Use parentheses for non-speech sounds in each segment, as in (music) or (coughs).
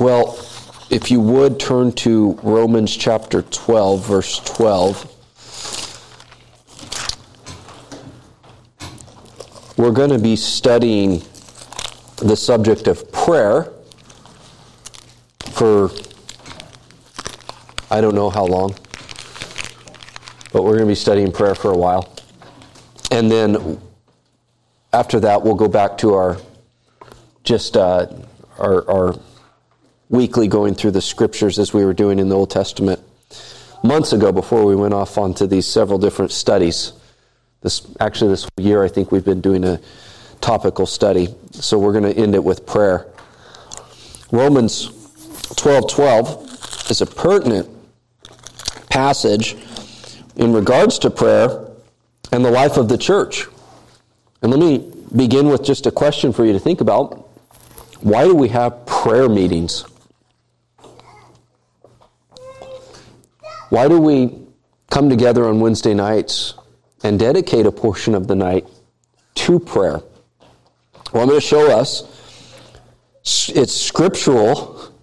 Well, if you would turn to Romans chapter 12, verse 12. We're going to be studying the subject of prayer for I don't know how long, but we're going to be studying prayer for a while. And then after that, we'll go back to our just uh, our, our weekly going through the scriptures as we were doing in the Old Testament months ago before we went off onto these several different studies. This actually this year I think we've been doing a topical study. So we're going to end it with prayer. Romans 12:12 is a pertinent passage in regards to prayer and the life of the church. And let me begin with just a question for you to think about. Why do we have prayer meetings? Why do we come together on Wednesday nights and dedicate a portion of the night to prayer? Well, I'm going to show us it's scriptural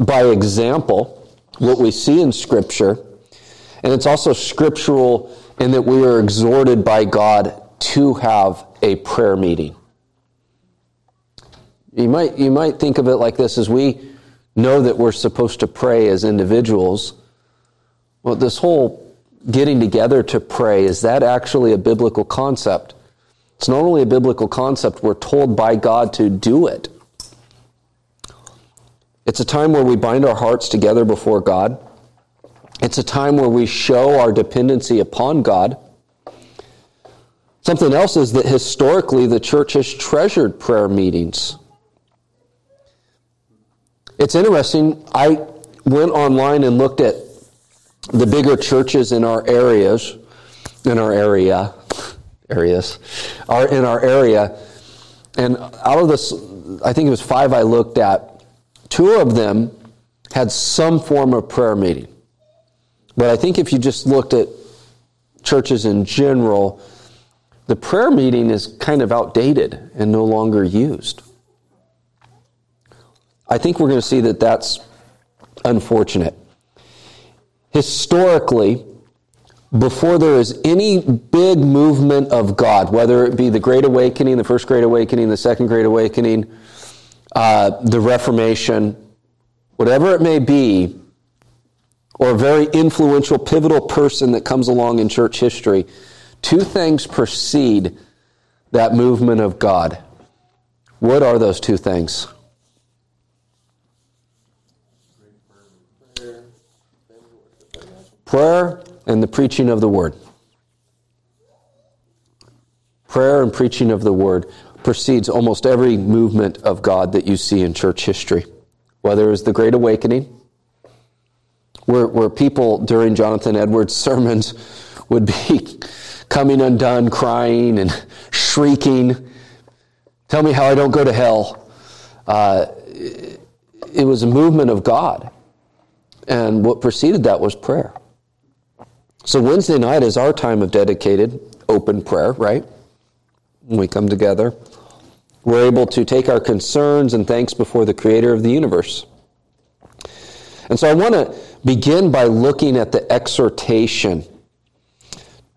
by example, what we see in Scripture, and it's also scriptural in that we are exhorted by God to have a prayer meeting. You might, you might think of it like this as we know that we're supposed to pray as individuals well, this whole getting together to pray, is that actually a biblical concept? It's not only a biblical concept, we're told by God to do it. It's a time where we bind our hearts together before God. It's a time where we show our dependency upon God. Something else is that historically the church has treasured prayer meetings. It's interesting. I went online and looked at the bigger churches in our areas, in our area, areas, are in our area, and out of this, I think it was five I looked at, two of them had some form of prayer meeting. But I think if you just looked at churches in general, the prayer meeting is kind of outdated and no longer used. I think we're going to see that that's unfortunate historically, before there is any big movement of God, whether it be the Great Awakening, the First Great Awakening, the Second Great Awakening, uh, the Reformation, whatever it may be, or a very influential, pivotal person that comes along in church history, two things precede that movement of God. What are those two things? Prayer and the preaching of the word. Prayer and preaching of the word precedes almost every movement of God that you see in church history, whether it's the Great Awakening, where, where people during Jonathan Edwards' (laughs) sermons would be coming undone, crying and shrieking, tell me how I don't go to hell. Uh, it was a movement of God. And what preceded that was prayer. So Wednesday night is our time of dedicated open prayer, right? When we come together, we're able to take our concerns and thanks before the creator of the universe. And so I want to begin by looking at the exhortation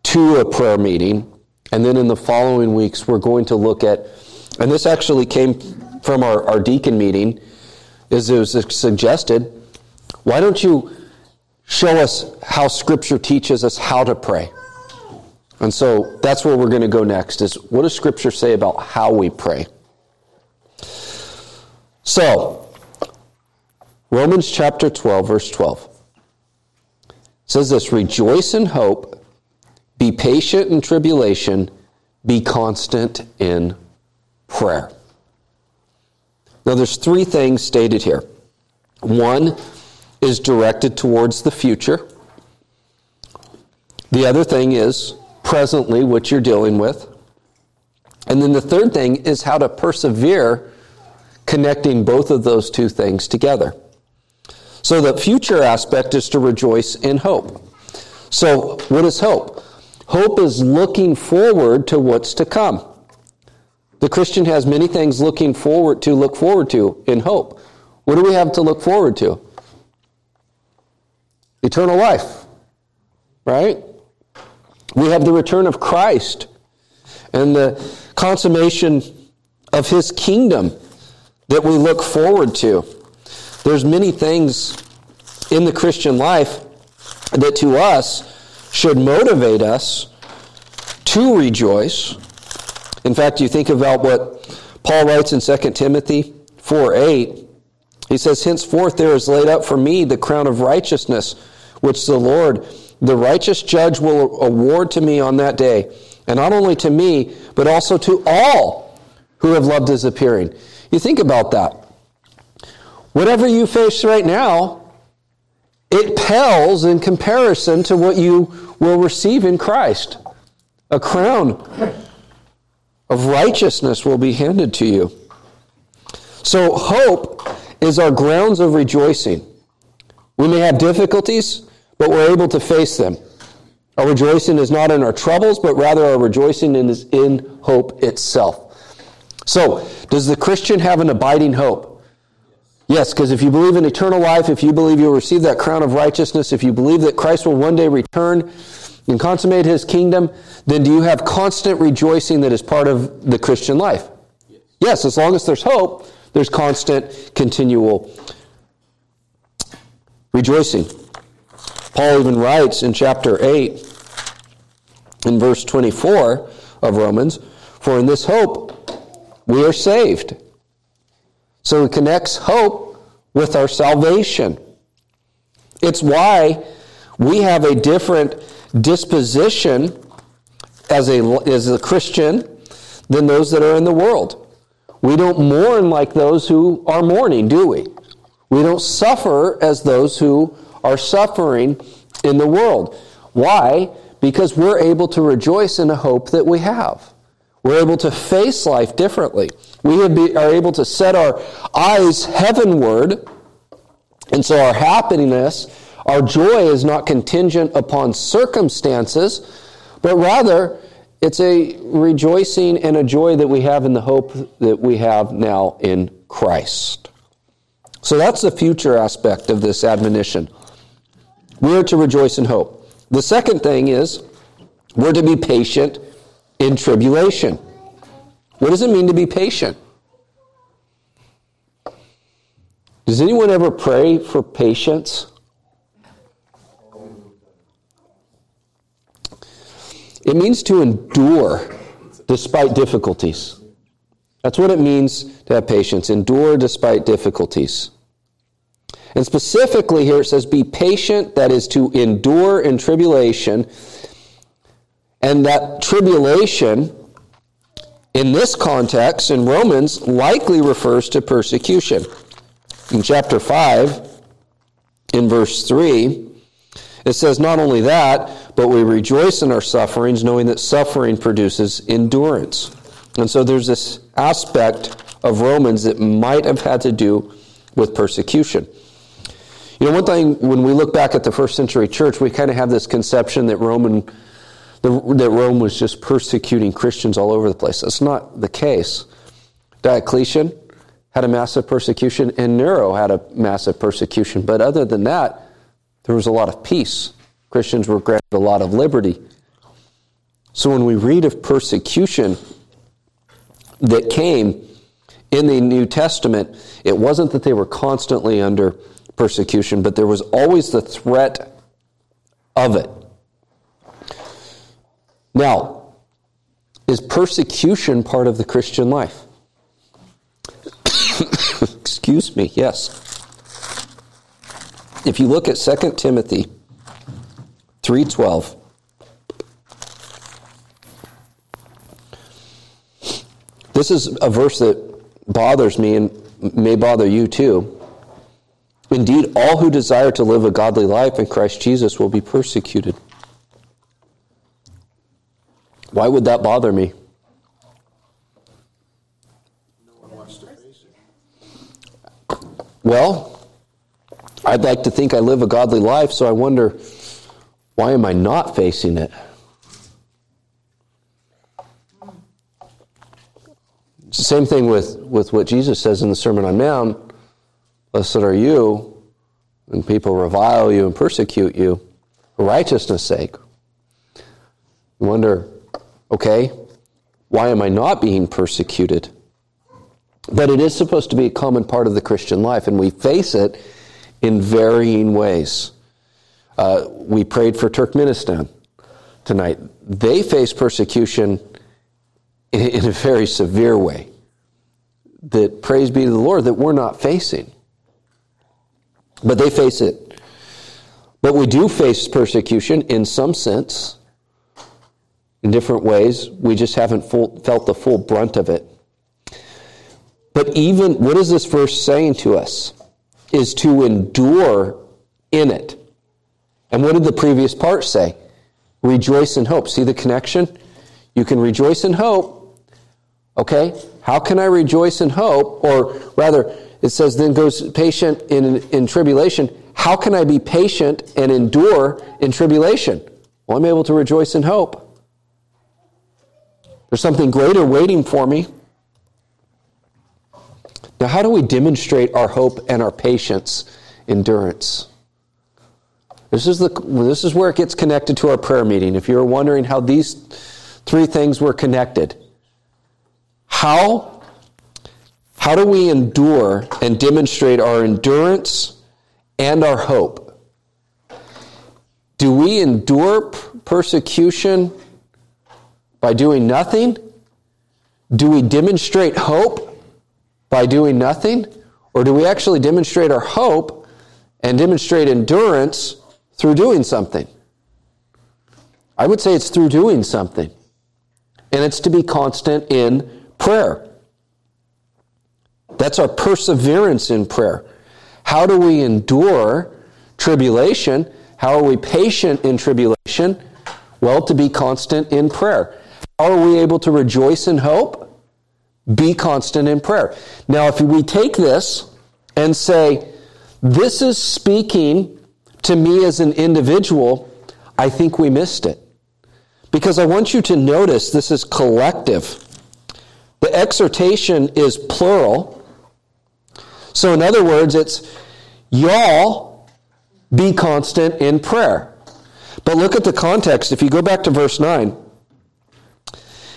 to a prayer meeting. And then in the following weeks, we're going to look at, and this actually came from our, our deacon meeting, is it was suggested, why don't you show us how Scripture teaches us how to pray. And so that's where we're going to go next is what does Scripture say about how we pray? So, Romans chapter 12, verse 12 says this Rejoice in hope, be patient in tribulation, be constant in prayer. Now, there's three things stated here. One, is directed towards the future. The other thing is presently what you're dealing with. And then the third thing is how to persevere connecting both of those two things together. So the future aspect is to rejoice in hope. So, what is hope? Hope is looking forward to what's to come. The Christian has many things looking forward to look forward to in hope. What do we have to look forward to? Eternal life, right? We have the return of Christ and the consummation of his kingdom that we look forward to. There's many things in the Christian life that to us should motivate us to rejoice. In fact, you think about what Paul writes in 2 Timothy 4 8. He says, Henceforth there is laid up for me the crown of righteousness, which the Lord, the righteous judge, will award to me on that day. And not only to me, but also to all who have loved his appearing. You think about that. Whatever you face right now, it pales in comparison to what you will receive in Christ. A crown of righteousness will be handed to you. So, hope is our grounds of rejoicing. We may have difficulties, but we're able to face them. Our rejoicing is not in our troubles, but rather our rejoicing is in hope itself. So, does the Christian have an abiding hope? Yes, because if you believe in eternal life, if you believe you'll receive that crown of righteousness, if you believe that Christ will one day return and consummate his kingdom, then do you have constant rejoicing that is part of the Christian life? Yes, as long as there's hope, there's constant, continual rejoicing. Paul even writes in chapter 8, in verse 24 of Romans, For in this hope we are saved. So he connects hope with our salvation. It's why we have a different disposition as a, as a Christian than those that are in the world. We don't mourn like those who are mourning, do we? We don't suffer as those who are suffering in the world. Why? Because we're able to rejoice in a hope that we have. We're able to face life differently. We are able to set our eyes heavenward, and so our happiness, our joy is not contingent upon circumstances, but rather it's a rejoicing and a joy that we have in the hope that we have now in Christ. So that's the future aspect of this admonition. We're to rejoice in hope. The second thing is we're to be patient in tribulation. What does it mean to be patient? Does anyone ever pray for patience? It means to endure despite difficulties. That's what it means to have patience. Endure despite difficulties. And specifically here it says, be patient, that is to endure in tribulation. And that tribulation, in this context, in Romans, likely refers to persecution. In chapter 5, in verse 3, it says, Not only that, but we rejoice in our sufferings, knowing that suffering produces endurance. And so there's this aspect of Romans that might have had to do with persecution. You know, one thing, when we look back at the first century church, we kind of have this conception that Roman, that Rome was just persecuting Christians all over the place. That's not the case. Diocletian had a massive persecution, and Nero had a massive persecution. But other than that, there was a lot of peace. Christians were granted a lot of liberty. So when we read of persecution that came in the New Testament, it wasn't that they were constantly under persecution, but there was always the threat of it. Now, is persecution part of the Christian life? (coughs) Excuse me, yes. If you look at 2 Timothy 3:12 This is a verse that bothers me and may bother you too. Indeed, all who desire to live a godly life in Christ Jesus will be persecuted. Why would that bother me? Well, I'd like to think I live a godly life, so I wonder why am I not facing it? It's the same thing with, with what Jesus says in the Sermon on Mount Blessed are you when people revile you and persecute you for righteousness' sake. You wonder, okay, why am I not being persecuted? But it is supposed to be a common part of the Christian life, and we face it in varying ways. Uh, we prayed for Turkmenistan tonight. They face persecution in, in a very severe way. That praise be to the Lord that we're not facing. But they face it. But we do face persecution in some sense, in different ways. We just haven't full, felt the full brunt of it. But even, what is this verse saying to us? Is to endure in it. And what did the previous part say? Rejoice in hope. See the connection? You can rejoice in hope. Okay? How can I rejoice in hope? Or rather, it says, then goes patient in, in tribulation. How can I be patient and endure in tribulation? Well, I'm able to rejoice in hope. There's something greater waiting for me. Now, how do we demonstrate our hope and our patience, endurance? This is, the, this is where it gets connected to our prayer meeting. If you're wondering how these three things were connected, how, how do we endure and demonstrate our endurance and our hope? Do we endure persecution by doing nothing? Do we demonstrate hope by doing nothing? Or do we actually demonstrate our hope and demonstrate endurance through doing something? I would say it's through doing something. And it's to be constant in prayer. That's our perseverance in prayer. How do we endure tribulation? How are we patient in tribulation? Well, to be constant in prayer. How are we able to rejoice in hope? Be constant in prayer. Now, if we take this and say, this is speaking to me as an individual, I think we missed it. Because I want you to notice this is collective. The exhortation is plural. So, in other words, it's y'all be constant in prayer. But look at the context. If you go back to verse 9,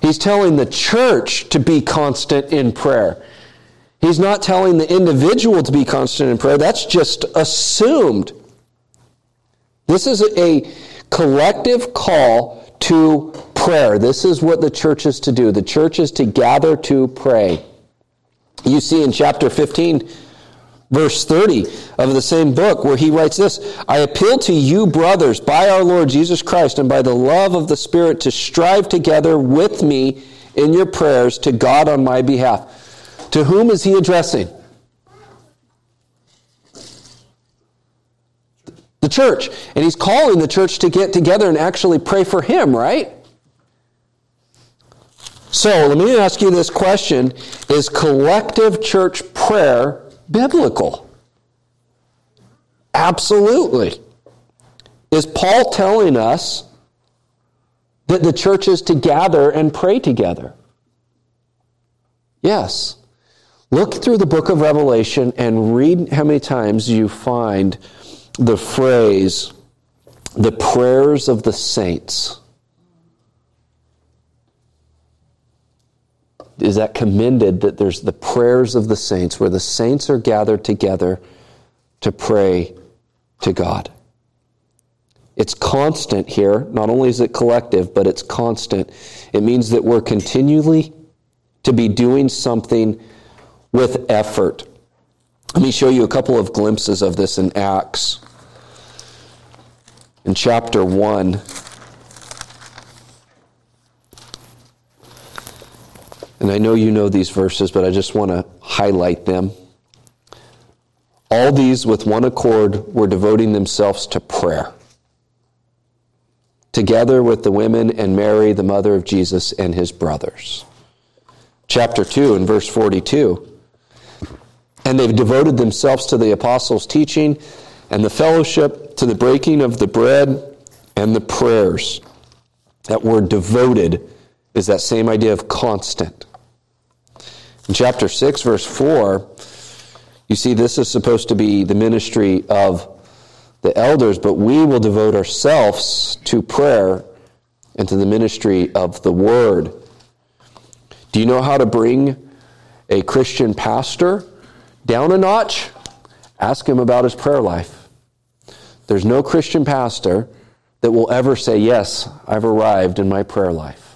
He's telling the church to be constant in prayer. He's not telling the individual to be constant in prayer. That's just assumed. This is a collective call to prayer. This is what the church is to do. The church is to gather to pray. You see in chapter 15, verse 30 of the same book where he writes this I appeal to you, brothers, by our Lord Jesus Christ and by the love of the Spirit, to strive together with me in your prayers to God on my behalf. To whom is he addressing? The church. And he's calling the church to get together and actually pray for him, right? So let me ask you this question Is collective church prayer biblical? Absolutely. Is Paul telling us that the church is to gather and pray together? Yes. Look through the book of Revelation and read how many times you find the phrase, the prayers of the saints. Is that commended that there's the prayers of the saints, where the saints are gathered together to pray to God. It's constant here. Not only is it collective, but it's constant. It means that we're continually to be doing something with effort. Let me show you a couple of glimpses of this in Acts. In chapter 1, And I know you know these verses, but I just want to highlight them. All these, with one accord, were devoting themselves to prayer, together with the women and Mary, the mother of Jesus, and his brothers. Chapter 2 and verse 42. And they've devoted themselves to the apostles' teaching and the fellowship, to the breaking of the bread and the prayers. That word devoted is that same idea of constant. In chapter 6, verse 4, you see this is supposed to be the ministry of the elders, but we will devote ourselves to prayer and to the ministry of the word. Do you know how to bring a Christian pastor down a notch? Ask him about his prayer life. There's no Christian pastor that will ever say, Yes, I've arrived in my prayer life.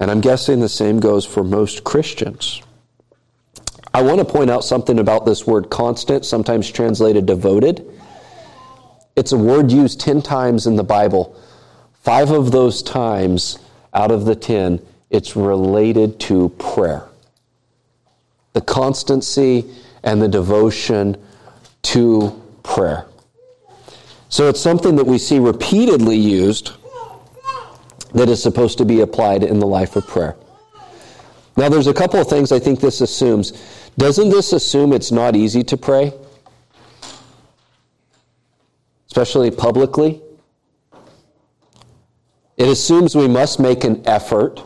And I'm guessing the same goes for most Christians. I want to point out something about this word constant, sometimes translated devoted. It's a word used 10 times in the Bible. Five of those times out of the 10, it's related to prayer. The constancy and the devotion to prayer. So it's something that we see repeatedly used that is supposed to be applied in the life of prayer. Now, there's a couple of things I think this assumes. Doesn't this assume it's not easy to pray? Especially publicly? It assumes we must make an effort.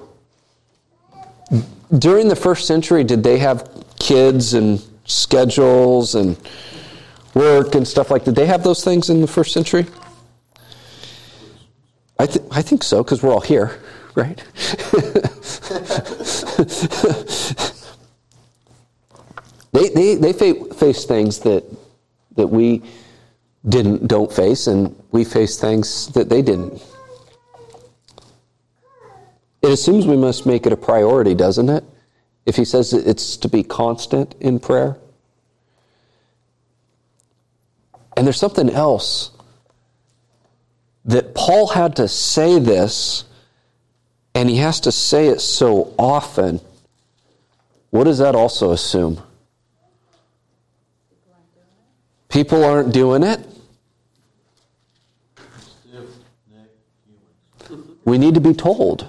During the first century, did they have kids and schedules and work and stuff like that? Did they have those things in the first century? I, th- I think so, because we're all here, right? (laughs) they they, they fa- face things that, that we didn't don't face, and we face things that they didn't. It assumes we must make it a priority, doesn't it? If he says it's to be constant in prayer. And there's something else that Paul had to say this, and he has to say it so often. What does that also assume? People aren't doing it. We need to be told.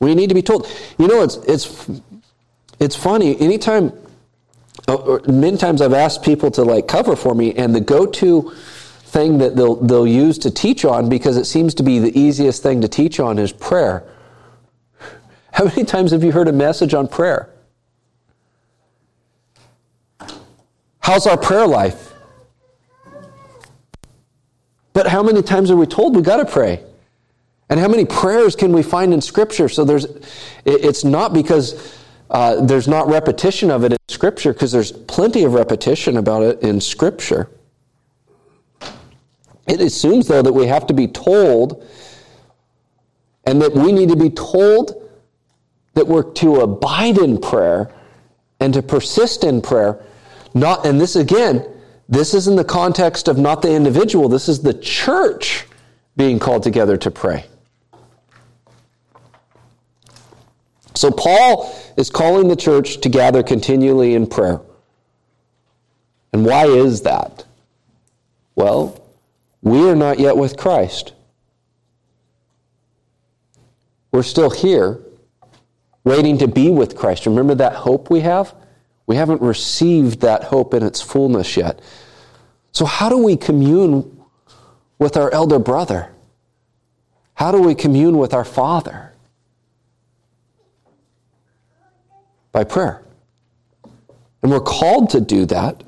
We need to be told. You know, it's it's it's funny. Anytime, uh, or many times I've asked people to like cover for me, and the go-to thing that they'll, they'll use to teach on because it seems to be the easiest thing to teach on is prayer. (laughs) How many times have you heard a message on prayer? How's our prayer life? But how many times are we told we got to pray? And how many prayers can we find in Scripture? So there's, it's not because uh, there's not repetition of it in Scripture, because there's plenty of repetition about it in Scripture. It assumes, though, that we have to be told and that we need to be told that we're to abide in prayer and to persist in prayer. Not, and this again, this is in the context of not the individual, this is the church being called together to pray. So Paul is calling the church to gather continually in prayer. And why is that? Well, we are not yet with Christ. We're still here, waiting to be with Christ. Remember that hope we have? We haven't received that hope in its fullness yet. So, how do we commune with our elder brother? How do we commune with our Father? By prayer. And we're called to do that.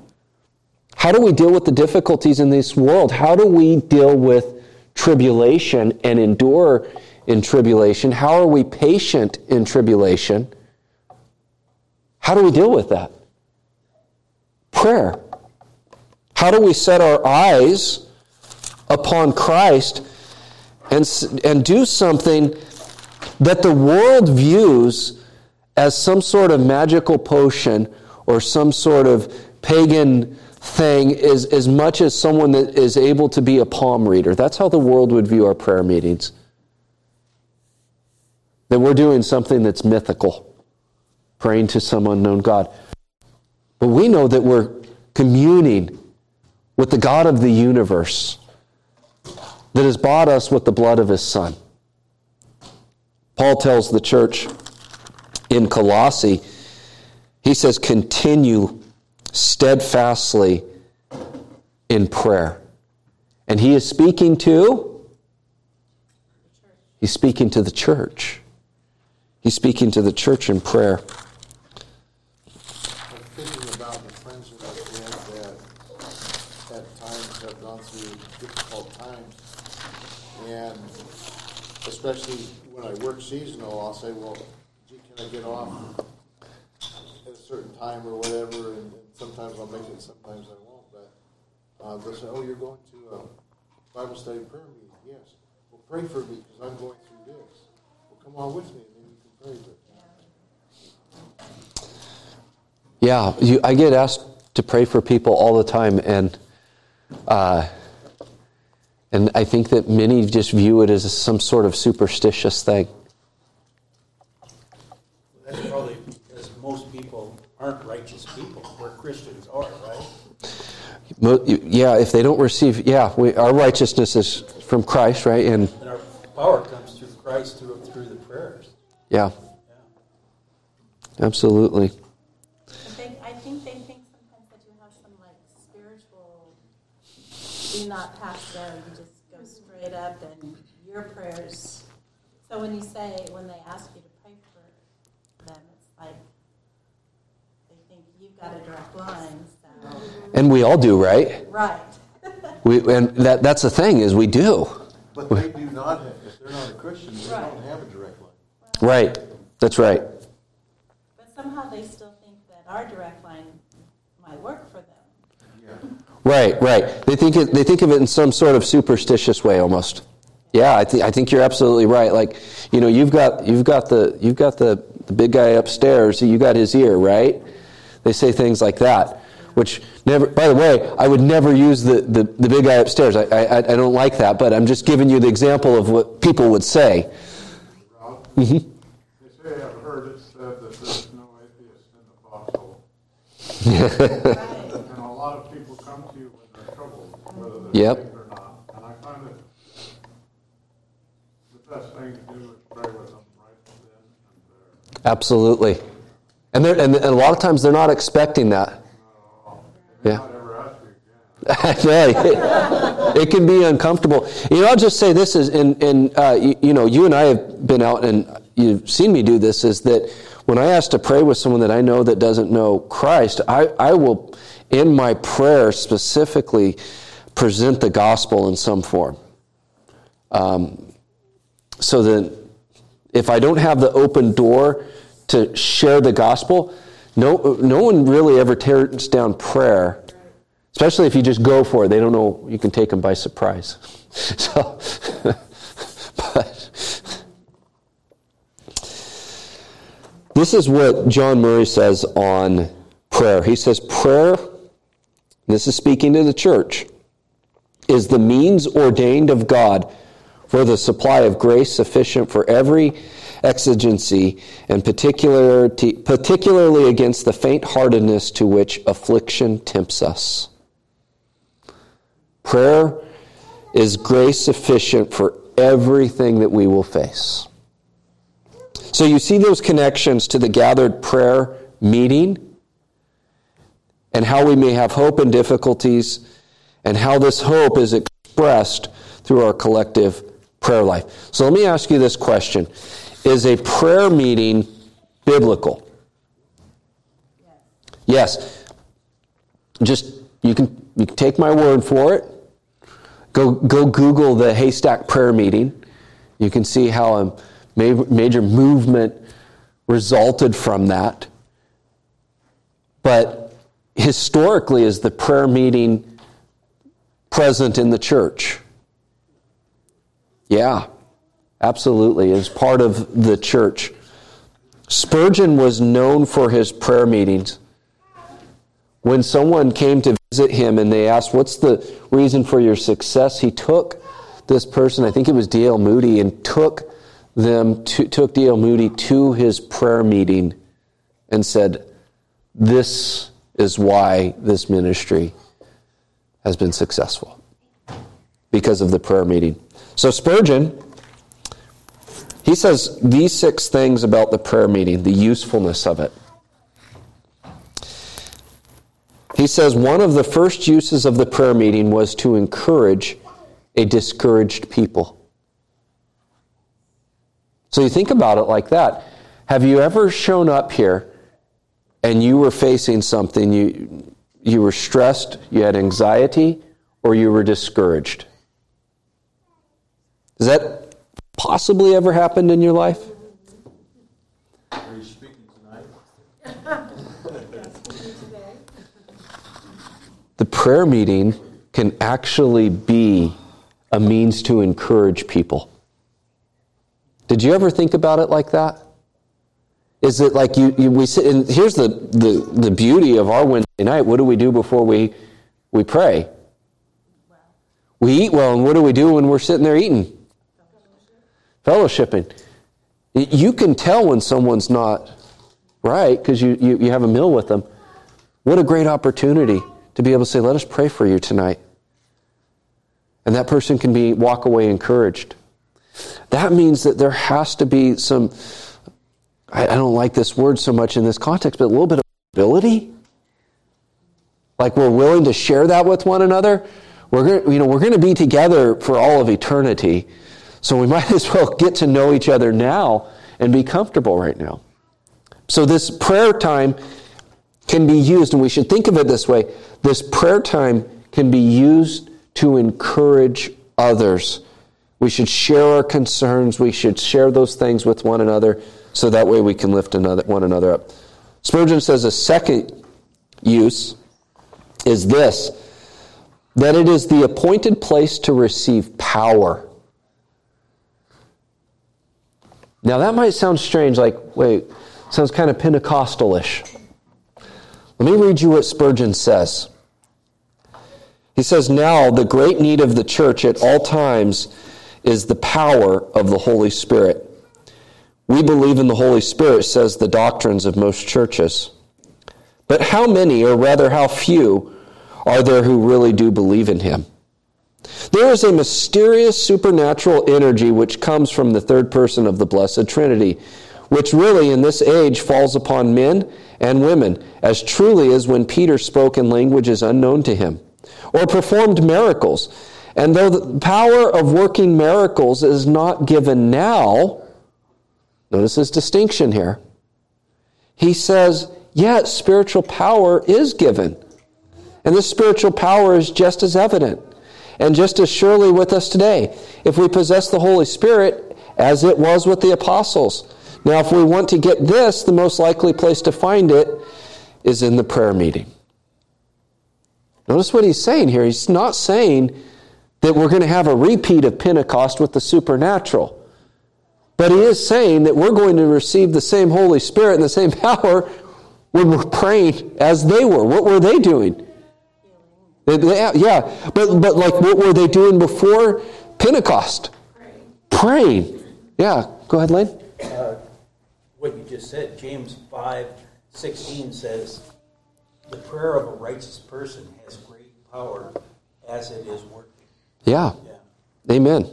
How do we deal with the difficulties in this world? How do we deal with tribulation and endure in tribulation? How are we patient in tribulation? How do we deal with that? Prayer. How do we set our eyes upon Christ and, and do something that the world views as some sort of magical potion or some sort of pagan thing is as much as someone that is able to be a palm reader. That's how the world would view our prayer meetings. That we're doing something that's mythical, praying to some unknown God. But we know that we're communing with the God of the universe that has bought us with the blood of his Son. Paul tells the church in Colossae, he says, continue steadfastly in prayer. And he is speaking to, he's speaking to the church. He's speaking to the church in prayer. thinking about the friends that I've that at times have gone through difficult times. And especially when I work seasonal, I'll say, well, gee, can I get off at a certain time or whatever? And sometimes I'll make it, sometimes I won't. But uh, they'll say, oh, you're going to a Bible study prayer meeting. Yes. Well, pray for me because I'm going through this. Well, come on with me and then you can pray with me. Yeah, you, I get asked to pray for people all the time, and uh, and I think that many just view it as some sort of superstitious thing. That's probably because most people aren't righteous people, where Christians are, right? Yeah, if they don't receive, yeah, we, our righteousness is from Christ, right? And And our power comes through Christ through through the prayers. yeah, Yeah. absolutely. I think, I think they think sometimes that you have some like spiritual, do not pass go, you just go straight up and your prayers. So when you say, when they ask you to pray for them, it's like, they think you've got a direct line, so, And we all do, right? right. (laughs) We, and that, that's the thing is we do. But they do not have, if they're not a Christian, they Right. don't have a direct line. Right. That's right. But somehow they still think that our direct line might work for them. Yeah. Right, right. They think it, they think of it in some sort of superstitious way almost. Yeah, I think I think you're absolutely right. Like, you know, you've got you've got the you've got the, the big guy upstairs. You got his ear, right? They say things like that, which never. By the way, I would never use the, the, the big guy upstairs. I, I I don't like that, but I'm just giving you the example of what people would say. Mm-hmm. They say I've heard it said that there's no atheist in the foxhole. Right. (laughs) And a lot of people come to you when they're troubled, whether they're Yep. or not. And I find that the best thing to do is pray with them right then and there. Absolutely, and and, and a lot of times they're not expecting that. Yeah. (laughs) Yeah, it, it can be uncomfortable. You know, I'll just say this is, and, and uh, you, you know, you and I have been out and you've seen me do this, is that when I ask to pray with someone that I know that doesn't know Christ, I, I will, in my prayer specifically, present the gospel in some form. Um, so that if I don't have the open door to share the gospel, no, no one really ever tears down prayer Especially if you just go for it, they don't know you can take them by surprise. (laughs) So, but this is what John Murray says on prayer. He says, Prayer, this is speaking to the church, is the means ordained of God for the supply of grace sufficient for every exigency and particularly against the faint heartedness to which affliction tempts us. Prayer is grace sufficient for everything that we will face. So you see those connections to the gathered prayer meeting and how we may have hope in difficulties and how this hope is expressed through our collective prayer life. So let me ask you this question Is a prayer meeting biblical? Yes. Just you can you can take my word for it. Go go Google the haystack prayer meeting. You can see how a major movement resulted from that. But historically, is the prayer meeting present in the church? Yeah, absolutely. as part of the church. Spurgeon was known for his prayer meetings. When someone came to visit him and they asked, What's the reason for your success? He took this person, I think it was D.L. Moody, and took them to, took D.L. Moody to his prayer meeting and said, This is why this ministry has been successful because of the prayer meeting. So, Spurgeon, he says these six things about the prayer meeting, the usefulness of it. He says one of the first uses of the prayer meeting was to encourage a discouraged people. So you think about it like that. Have you ever shown up here and you were facing something, you, you were stressed, you had anxiety, or you were discouraged? Has that possibly ever happened in your life? The prayer meeting can actually be a means to encourage people. Did you ever think about it like that? Is it like you, you we sit and here's the, the, the beauty of our Wednesday night. What do we do before we, we pray? We eat well, and what do we do when we're sitting there eating? Fellowshipping. You can tell when someone's not right because you, you, you have a meal with them. What a great opportunity to be able to say, let us pray for you tonight. And that person can be walk away encouraged. That means that there has to be some, I, I don't like this word so much in this context, but a little bit of ability. Like we're willing to share that with one another. We're you know, we're going to be together for all of eternity. So we (laughs) might as well get to know each other now and be comfortable right now. So this prayer time can be used, and we should think of it this way this prayer time can be used to encourage others. We should share our concerns, we should share those things with one another, so that way we can lift another, one another up. Spurgeon says a second use is this that it is the appointed place to receive power. Now that might sound strange, like, wait, sounds kind of Pentecostalish. Let me read you what Spurgeon says. He says, Now the great need of the church at all times is the power of the Holy Spirit. We believe in the Holy Spirit, says the doctrines of most churches. But how many, or rather how few, are there who really do believe in him? There is a mysterious supernatural energy which comes from the third person of the Blessed Trinity, which really in this age falls upon men and women, as truly as when Peter spoke in languages unknown to him, or performed miracles. And though the power of working miracles is not given now, notice his distinction here. He says, yet spiritual power is given. And this spiritual power is just as evident and just as surely with us today. If we possess the Holy Spirit, as it was with the apostles. Now, if we want to get this, the most likely place to find it is in the prayer meeting. Notice what he's saying here. He's not saying that we're going to have a repeat of Pentecost with the supernatural. But he is saying that we're going to receive the same Holy Spirit and the same (laughs) power when we're praying as they were. What were they doing? Yeah, but, but like what were they doing before Pentecost? Praying. Praying. Yeah, go ahead, Lane. Uh, what you just said, James 5 16 says, The prayer of a righteous person has great power as it is working. Yeah. Yeah. Amen.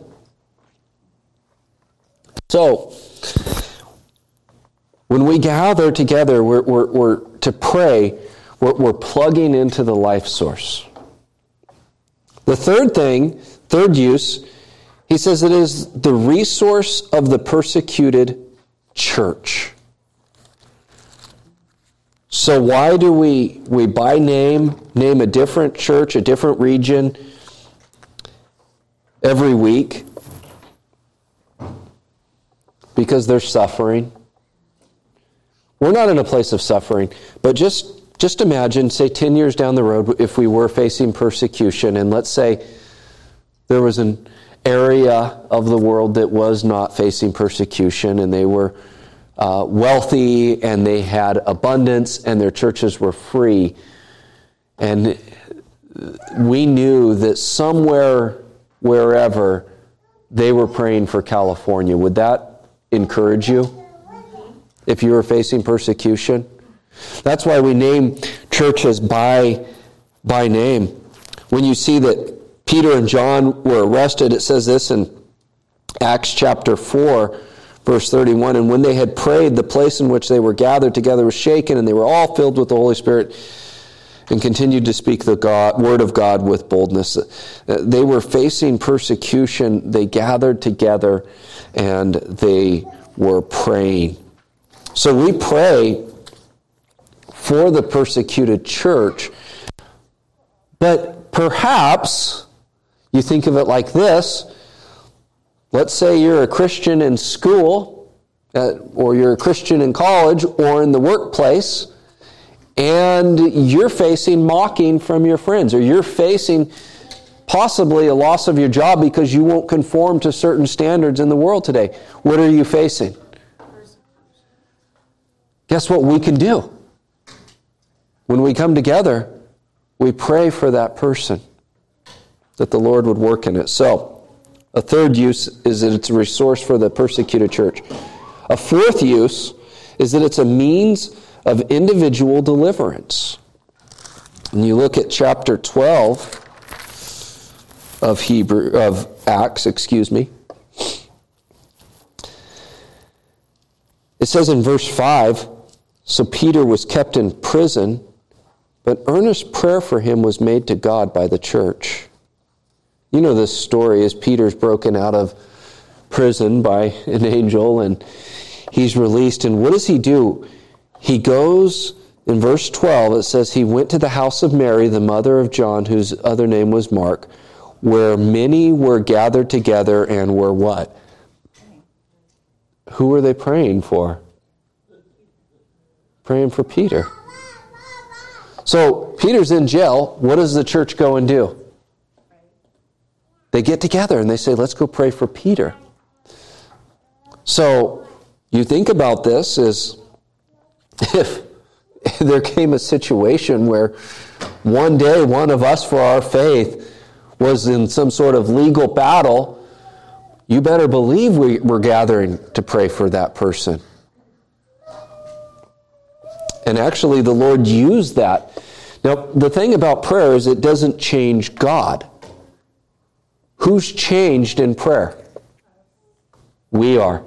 So, when we gather together, we're, we're, we're to pray, we're, we're plugging into the life source. The third thing, third use, he says it is the resource of the persecuted church. So why do we we by name name a different church, a different region every week? Because they're suffering. We're not in a place of suffering, but just just imagine, say, 10 years down the road, if we were facing persecution, and let's say there was an area of the world that was not facing persecution, and they were uh, wealthy, and they had abundance, and their churches were free. And we knew that somewhere, wherever, they were praying for California. Would that encourage you if you were facing persecution? That's why we name churches by, by name. When you see that Peter and John were arrested, it says this in Acts chapter 4, verse 31. And when they had prayed, the place in which they were gathered together was shaken, and they were all filled with the Holy Spirit and continued to speak the God, word of God with boldness. They were facing persecution. They gathered together and they were praying. So we pray for the persecuted church, but perhaps you think of it like this. Let's say you're a Christian in school, uh, or you're a Christian in college, or in the workplace and you're facing mocking from your friends, or you're facing possibly a loss of your job because you won't conform to certain standards in the world today. What are you facing? Guess what we can do? When we come together, we pray for that person that the Lord would work in it. So, a third use is that it's a resource for the persecuted church. A fourth use is that it's a means of individual deliverance. And you look at chapter 12 of Hebrew of Acts, excuse me. It says in verse 5, so Peter was kept in prison, but earnest prayer for him was made to God by the church. You know this story as Peter's broken out of prison by an angel and he's released and what does he do? he goes in verse 12, it says, He went to the house of Mary, the mother of John, whose other name was Mark, where many were gathered together and were what? Who were they praying for? Praying for Peter. So Peter's in jail. What does the church go and do? They get together and they say, Let's go pray for Peter. So you think about this is (laughs) if there came a situation where one day one of us for our faith was in some sort of legal battle, you better believe we, we're gathering to pray for that person. And actually, the Lord used that. Now, the thing about prayer is it doesn't change God. Who's changed in prayer? We are.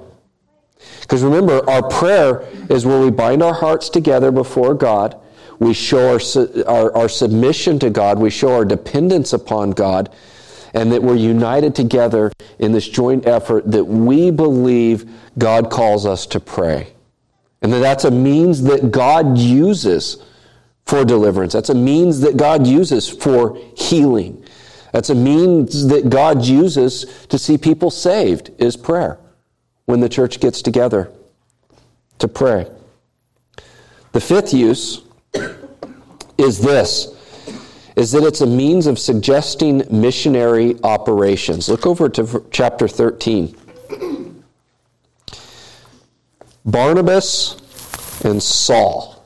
Because remember, our prayer is where we bind our hearts together before God. We show our, our, our, submission to God. We show our dependence upon God. And that we're united together in this joint effort that we believe God calls us to pray. And that that's a means that God uses for deliverance. That's a means that God uses for healing. That's a means that God uses to see people saved, is prayer when the church gets together to pray. The fifth use (coughs) is this is that it's a means of suggesting missionary operations. Look over to chapter 13. Barnabas and Saul,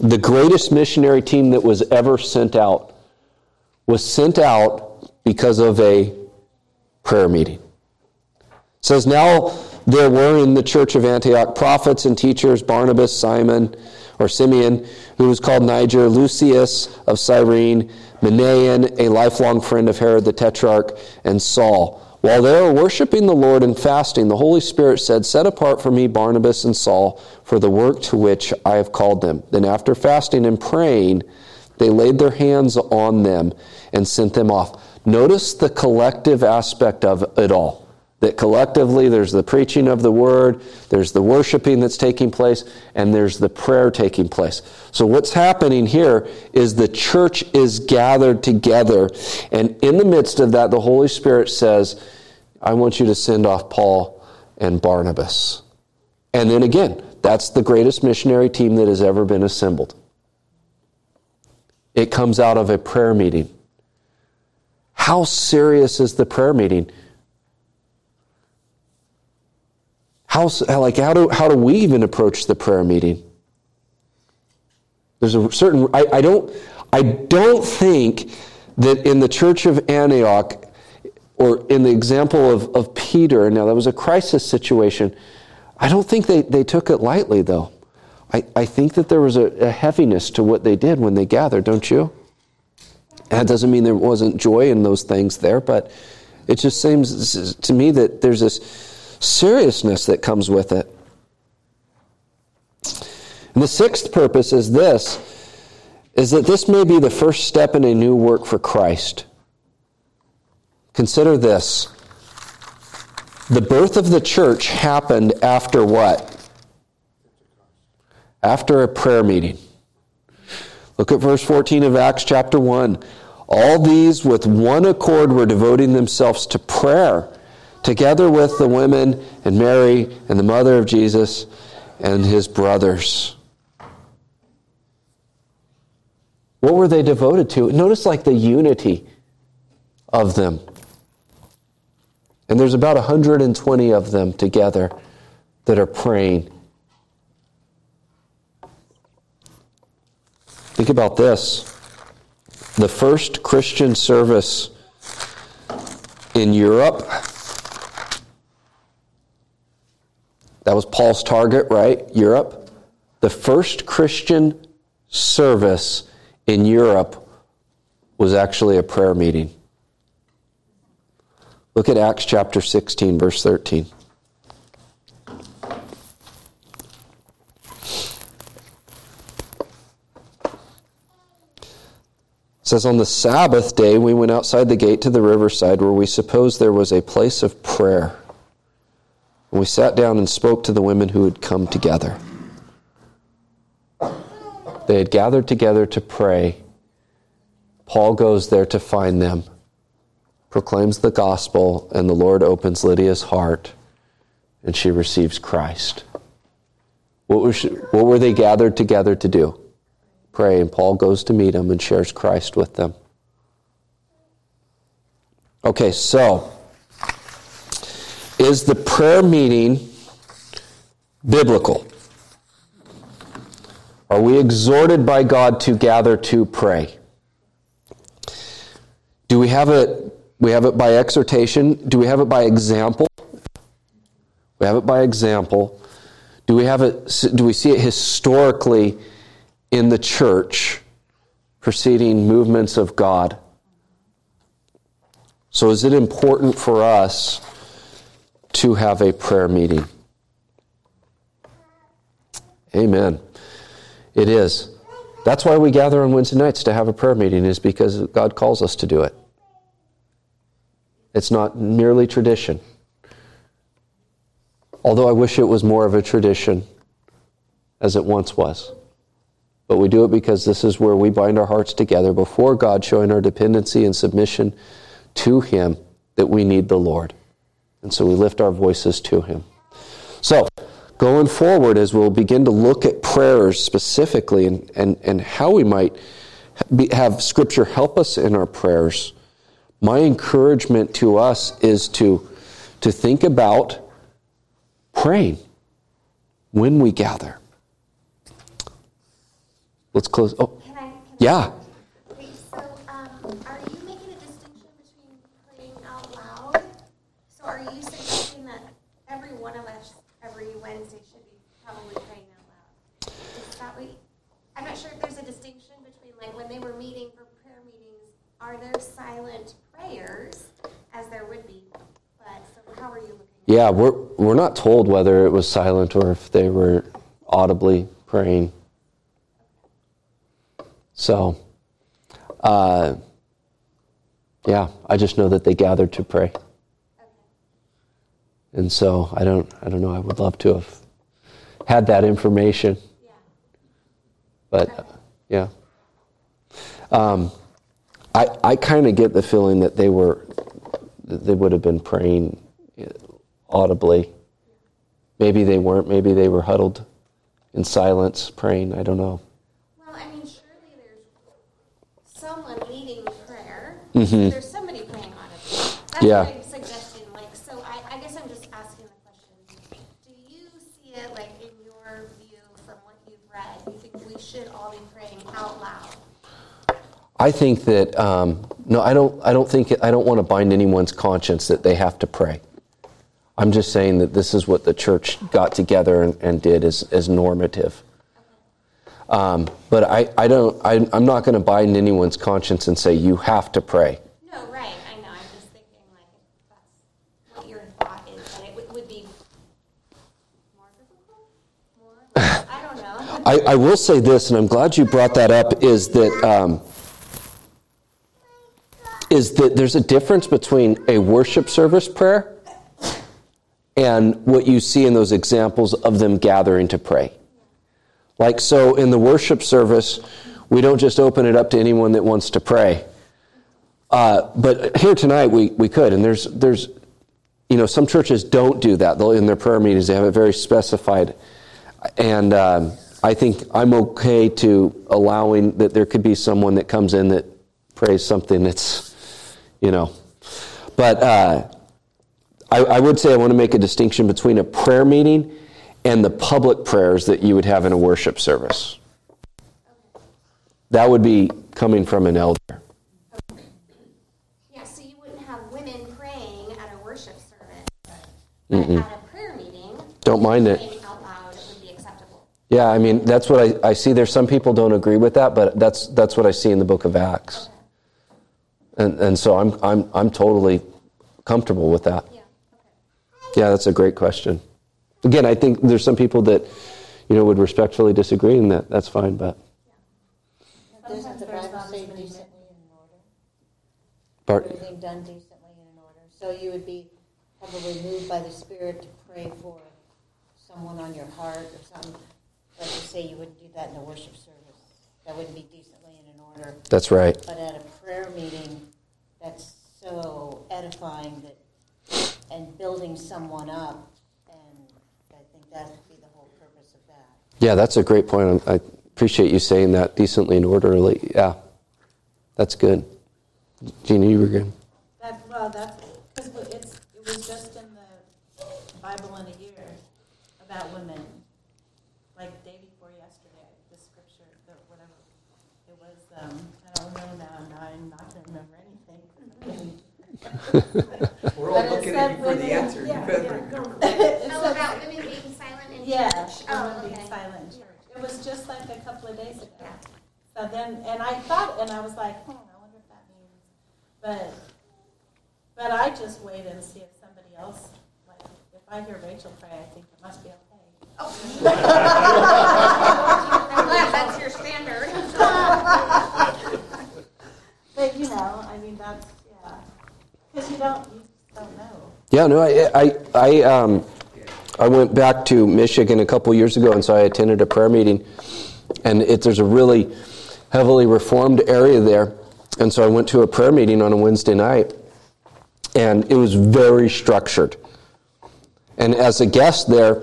the greatest missionary team that was ever sent out, was sent out because of a prayer meeting says, Now there were in the church of Antioch prophets and teachers Barnabas, Simon, or Simeon, who was called Niger, Lucius of Cyrene, Manaen, a lifelong friend of Herod the Tetrarch, and Saul. While they were worshiping the Lord and fasting, the Holy Spirit said, Set apart for me Barnabas and Saul for the work to which I have called them. Then, after fasting and praying, they laid their hands on them and sent them off. Notice the collective aspect of it all that collectively there's the preaching of the word, there's the worshiping that's taking place, and there's the prayer taking place. So, what's happening here is the church is gathered together, and in the midst of that, the Holy Spirit says, I want you to send off Paul and Barnabas. And then again, that's the greatest missionary team that has ever been assembled. It comes out of a prayer meeting. How serious is the prayer meeting? How, like, how do, how do we even approach the prayer meeting? There's a certain, I, I, don't, I don't think that in the church of Antioch, or in the example of, of Peter, now that was a crisis situation, I don't think they, they took it lightly, though. I, I think that there was a, a heaviness to what they did when they gathered, don't you? And that doesn't mean there wasn't joy in those things there, but it just seems to me that there's this seriousness that comes with it. And the sixth purpose is this is that this may be the first step in a new work for Christ. Consider this. The birth of the church happened after what? After a prayer meeting. Look at verse 14 of Acts chapter 1. All these with one accord were devoting themselves to prayer, together with the women and Mary and the mother of Jesus and his brothers. What were they devoted to? Notice like the unity of them. And there's about 120 of them together that are praying. Think about this. The first Christian service in Europe, that was Paul's target, right? Europe. The first Christian service in Europe was actually a prayer meeting. Look at Acts chapter 16, verse 13. It says, On the Sabbath day, we went outside the gate to the riverside where we supposed there was a place of prayer. And we sat down and spoke to the women who had come together. They had gathered together to pray. Paul goes there to find them, proclaims the gospel, and the Lord opens Lydia's heart, and she receives Christ. What, was she, what were they gathered together to do? Pray, and Paul goes to meet them and shares Christ with them. Okay, so is the prayer meeting biblical? Are we exhorted by God to gather to pray? Do we have it we have it by exhortation? Do we have it by example? We have it by example. Do we have it do we see it historically in the church preceding movements of God? So is it important for us to have a prayer meeting? Amen. It is. That's why we gather on Wednesday nights to have a prayer meeting, is because God calls us to do it. It's not merely tradition. Although I wish it was more of a tradition as it once was. But we do it because this is where we bind our hearts together before God, showing our dependency and submission to Him that we need the Lord. And so we lift our voices to Him. So, going forward as we'll begin to look at prayers specifically and, and, and how we might be, have Scripture help us in our prayers, my encouragement to us is to, to think about praying when we gather. Let's close. Oh, Can I? Can yeah. I, okay, so um, are you making a distinction between praying out loud? So are you suggesting that every one of us every Wednesday should be probably praying out loud? Is that what? I'm not sure if there's a distinction between like when they were meeting for prayer meetings, are there silent prayers as there would be? But so how are you looking? Yeah, we're, we're not told whether it was silent or if they were audibly praying. So, uh, yeah, I just know that they gathered to pray. And so I don't, I don't know. I would love to have had that information, but uh, yeah. Um, I, I kind of get the feeling that they were, that they would have been praying audibly. Maybe they weren't. Maybe they were huddled in silence praying. I don't know. Well, I mean, surely there's someone leading prayer. Mhm. There's somebody praying audibly. That's Yeah. I'm suggesting. Like, so I, I guess I'm just asking the question: Do you see it like in your view from what you've read? Do you think we should all be praying out loud? I think that um, no, I don't. I don't think I don't want to bind anyone's conscience that they have to pray. I'm just saying that this is what the church got together and, and did as, as normative. Um, but I, I don't, I, I'm not going to bind anyone's conscience and say you have to pray. No, right, I know, I'm just thinking like, that's what your thought is, that it would, would be more difficult? More, I don't know. (laughs) I, I will say this, and I'm glad you brought that up, is that um, is that there's a difference between a worship service prayer and what you see in those examples of them gathering to pray. Like so, in the worship service, we don't just open it up to anyone that wants to pray. Uh, but here tonight, we, we could, and there's there's you know some churches don't do that. They'll in their prayer meetings they have it very specified, and um, I think I'm okay to allowing that there could be someone that comes in that prays something that's you know, but. Uh, I, I, would say I want to make a distinction between a prayer meeting and the public prayers that you would have in a worship service. That would be coming from an elder. Yeah, so you wouldn't have women praying at a worship service, but Mm-mm. at a prayer meeting, don't mind it. Out loud, it would be acceptable. Yeah, I mean that's what I, I see. There's some people don't agree with that, but that's that's what I see in the Book of Acts, okay. and and so I'm I'm I'm totally comfortable with that. Yeah. Yeah, that's a great question. Again, I think there's some people that, you know, would respectfully disagree, and that that's fine. But doesn't the Bible say decently and in order? Bart, Everything done decently and in order. So you would be probably moved by the Spirit to pray for someone on your heart or something. But to say you wouldn't do that in a worship service, that wouldn't be decently and in order. That's right. But at a prayer meeting, that's so edifying that and building someone up. And I think that would be the whole purpose of that. Yeah, that's a great point. I appreciate you saying that decently and orderly. Yeah, that's good. Gina, you were good. That, well, that's because it was just in the Bible in a year about women, like day before yesterday. The scripture, the whatever it was. Um, I don't know now. Now I'm not going to remember anything. (laughs) We're all looking at you for the answer. Yeah, you yeah, better. go. Oh, about women being silent in Yeah, church? Oh, women being okay. silent. It was just like a couple of days ago. Yeah. So then, and I thought, and I was like, hmm, I wonder if that means, but, but I just wait and see if somebody else, like, if I hear Rachel pray, I think it must be okay. (laughs) (laughs) I'm glad that's your standard. But you know, I mean, that's yeah, because you don't, you don't know. Yeah, no, I, I, I, um, I went back to Michigan a couple years ago, and so I attended a prayer meeting, and it, there's a really heavily reformed area there, and so I went to a prayer meeting on a Wednesday night, and it was very structured. And as a guest there,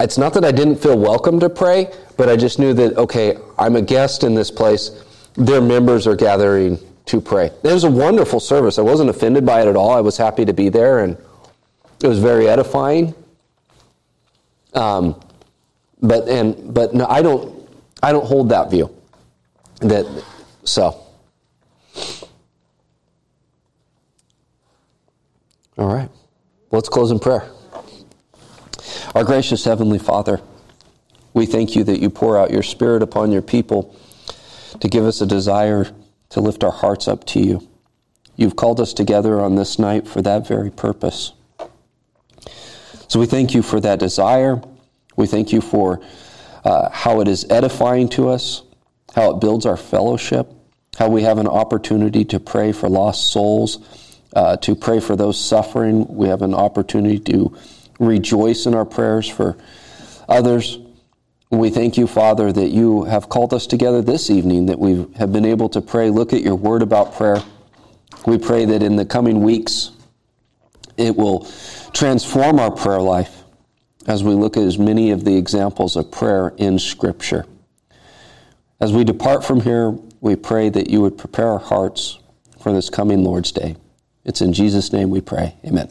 it's not that I didn't feel welcome to pray, but I just knew that okay, I'm a guest in this place. Their members are gathering to pray. It was a wonderful service. I wasn't offended by it at all. I was happy to be there, and it was very edifying. Um, but and but no, I don't I don't hold that view. That so. All right, let's close in prayer. Our gracious Heavenly Father, we thank you that you pour out your Spirit upon your people to give us a desire to lift our hearts up to you. You've called us together on this night for that very purpose. So we thank you for that desire. We thank you for uh, how it is edifying to us, how it builds our fellowship, how we have an opportunity to pray for lost souls, uh, to pray for those suffering. We have an opportunity to rejoice in our prayers for others. We thank you, Father, that you have called us together this evening, that we have been able to pray. Look at your word about prayer. We pray that in the coming weeks, it will transform our prayer life as we look at as many of the examples of prayer in Scripture. As we depart from here, we pray that you would prepare our hearts for this coming Lord's Day. It's in Jesus' name we pray. Amen.